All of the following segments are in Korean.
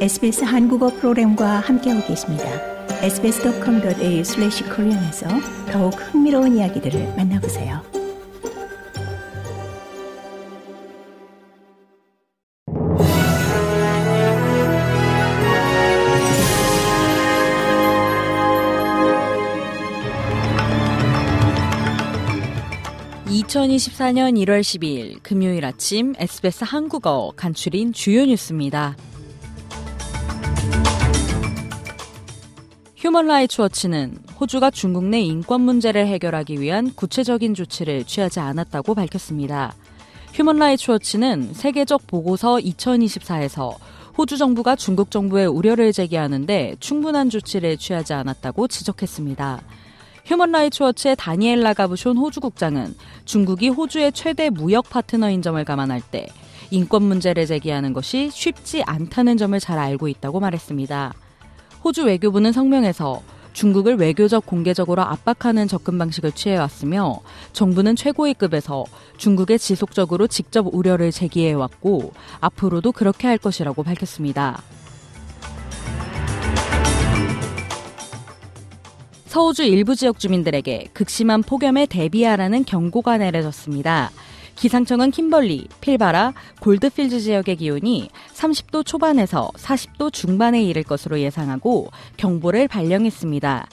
SBS 한국어 프로그램과 함께하고 계십니다. sbs.com.au/korean에서 더욱 흥미로운 이야기들을 만나보세요. (2024년 1월 12일) 금요일 아침 SBS 한국어 간추린 주요 뉴스입니다. 휴먼 라이츠 워치는 호주가 중국 내 인권 문제를 해결하기 위한 구체적인 조치를 취하지 않았다고 밝혔습니다. 휴먼 라이츠 워치는 세계적 보고서 2024에서 호주 정부가 중국 정부의 우려를 제기하는데 충분한 조치를 취하지 않았다고 지적했습니다. 휴먼 라이츠 워치의 다니엘라 가브숀 호주 국장은 중국이 호주의 최대 무역 파트너인 점을 감안할 때 인권 문제를 제기하는 것이 쉽지 않다는 점을 잘 알고 있다고 말했습니다. 호주 외교부는 성명에서 중국을 외교적 공개적으로 압박하는 접근 방식을 취해왔으며 정부는 최고위급에서 중국에 지속적으로 직접 우려를 제기해왔고 앞으로도 그렇게 할 것이라고 밝혔습니다. 서호주 일부 지역 주민들에게 극심한 폭염에 대비하라는 경고가 내려졌습니다. 기상청은 킴벌리, 필바라, 골드필즈 지역의 기온이 30도 초반에서 40도 중반에 이를 것으로 예상하고 경보를 발령했습니다.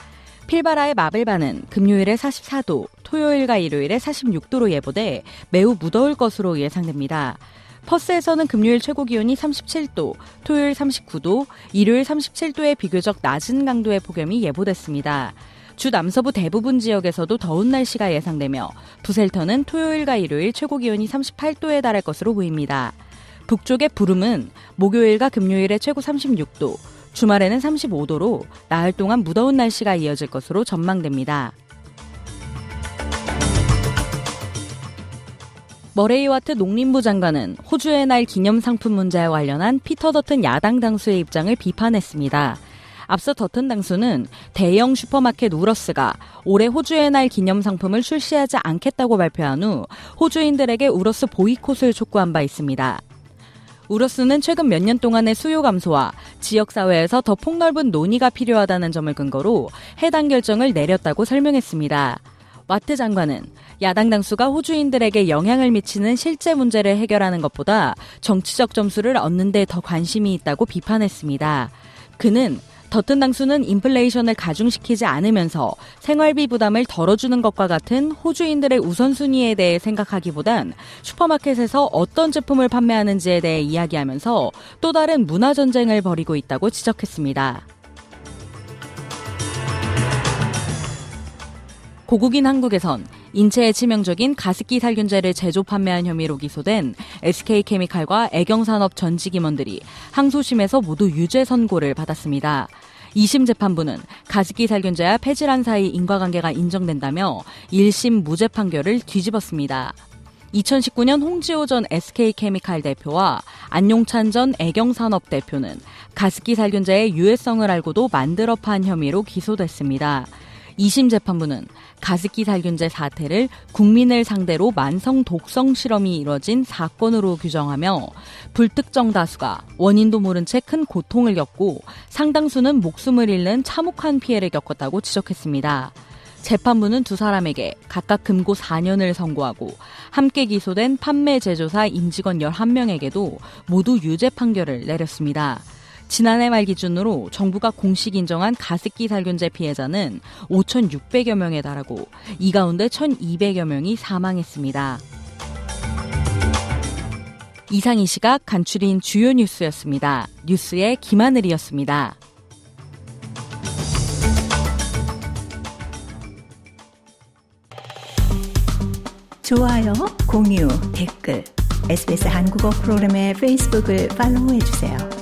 필바라의 마블바는 금요일에 44도, 토요일과 일요일에 46도로 예보돼 매우 무더울 것으로 예상됩니다. 퍼스에서는 금요일 최고 기온이 37도, 토요일 39도, 일요일 37도의 비교적 낮은 강도의 폭염이 예보됐습니다. 주 남서부 대부분 지역에서도 더운 날씨가 예상되며 부셀턴은 토요일과 일요일 최고 기온이 38도에 달할 것으로 보입니다. 북쪽의 브룸은 목요일과 금요일에 최고 36도, 주말에는 35도로 나흘 동안 무더운 날씨가 이어질 것으로 전망됩니다. 머레이 와트 농림부 장관은 호주의 날 기념 상품 문제와 관련한 피터 더튼 야당 당수의 입장을 비판했습니다. 앞서 더튼 당수는 대형 슈퍼마켓 울워스가 올해 호주의 날 기념 상품을 출시하지 않겠다고 발표한 후 호주인들에게 우러스 보이콧을 촉구한 바 있습니다. 우러스는 최근 몇 년 동안의 수요 감소와 지역사회에서 더 폭넓은 논의가 필요하다는 점을 근거로 해당 결정을 내렸다고 설명했습니다. 와트 장관은 야당 당수가 호주인들에게 영향을 미치는 실제 문제를 해결하는 것보다 정치적 점수를 얻는 데 더 관심이 있다고 비판했습니다. 그는 더튼 당수는 인플레이션을 가중시키지 않으면서 생활비 부담을 덜어주는 것과 같은 호주인들의 우선순위에 대해 생각하기보단 슈퍼마켓에서 어떤 제품을 판매하는지에 대해 이야기하면서 또 다른 문화 전쟁을 벌이고 있다고 지적했습니다. 고국인 한국에선 인체에 치명적인 가습기 살균제를 제조 판매한 혐의로 기소된 SK케미칼과 애경산업 전직 임원들이 항소심에서 모두 유죄 선고를 받았습니다. 2심 재판부는 가습기 살균제와 폐질환 사이 인과관계가 인정된다며 1심 무죄 판결을 뒤집었습니다. 2019년 홍지호 전 SK케미칼 대표와 안용찬 전 애경산업 대표는 가습기 살균제의 유해성을 알고도 만들어 판 혐의로 기소됐습니다. 2심 재판부는 가습기 살균제 사태를 국민을 상대로 만성 독성 실험이 이뤄진 사건으로 규정하며 불특정 다수가 원인도 모른 채 큰 고통을 겪고 상당수는 목숨을 잃는 참혹한 피해를 겪었다고 지적했습니다. 재판부는 두 사람에게 각각 금고 4년을 선고하고 함께 기소된 판매 제조사 임직원 11명에게도 모두 유죄 판결을 내렸습니다. 지난해 말 기준으로 정부가 공식 인정한 가습기 살균제 피해자는 5,600여 명에 달하고 이 가운데 1,200여 명이 사망했습니다. 이상 이 시각 간추린 주요 뉴스였습니다. 뉴스의 김하늘이었습니다. 좋아요, 공유, 댓글, SBS 한국어 프로그램의 페이스북을 팔로우해주세요.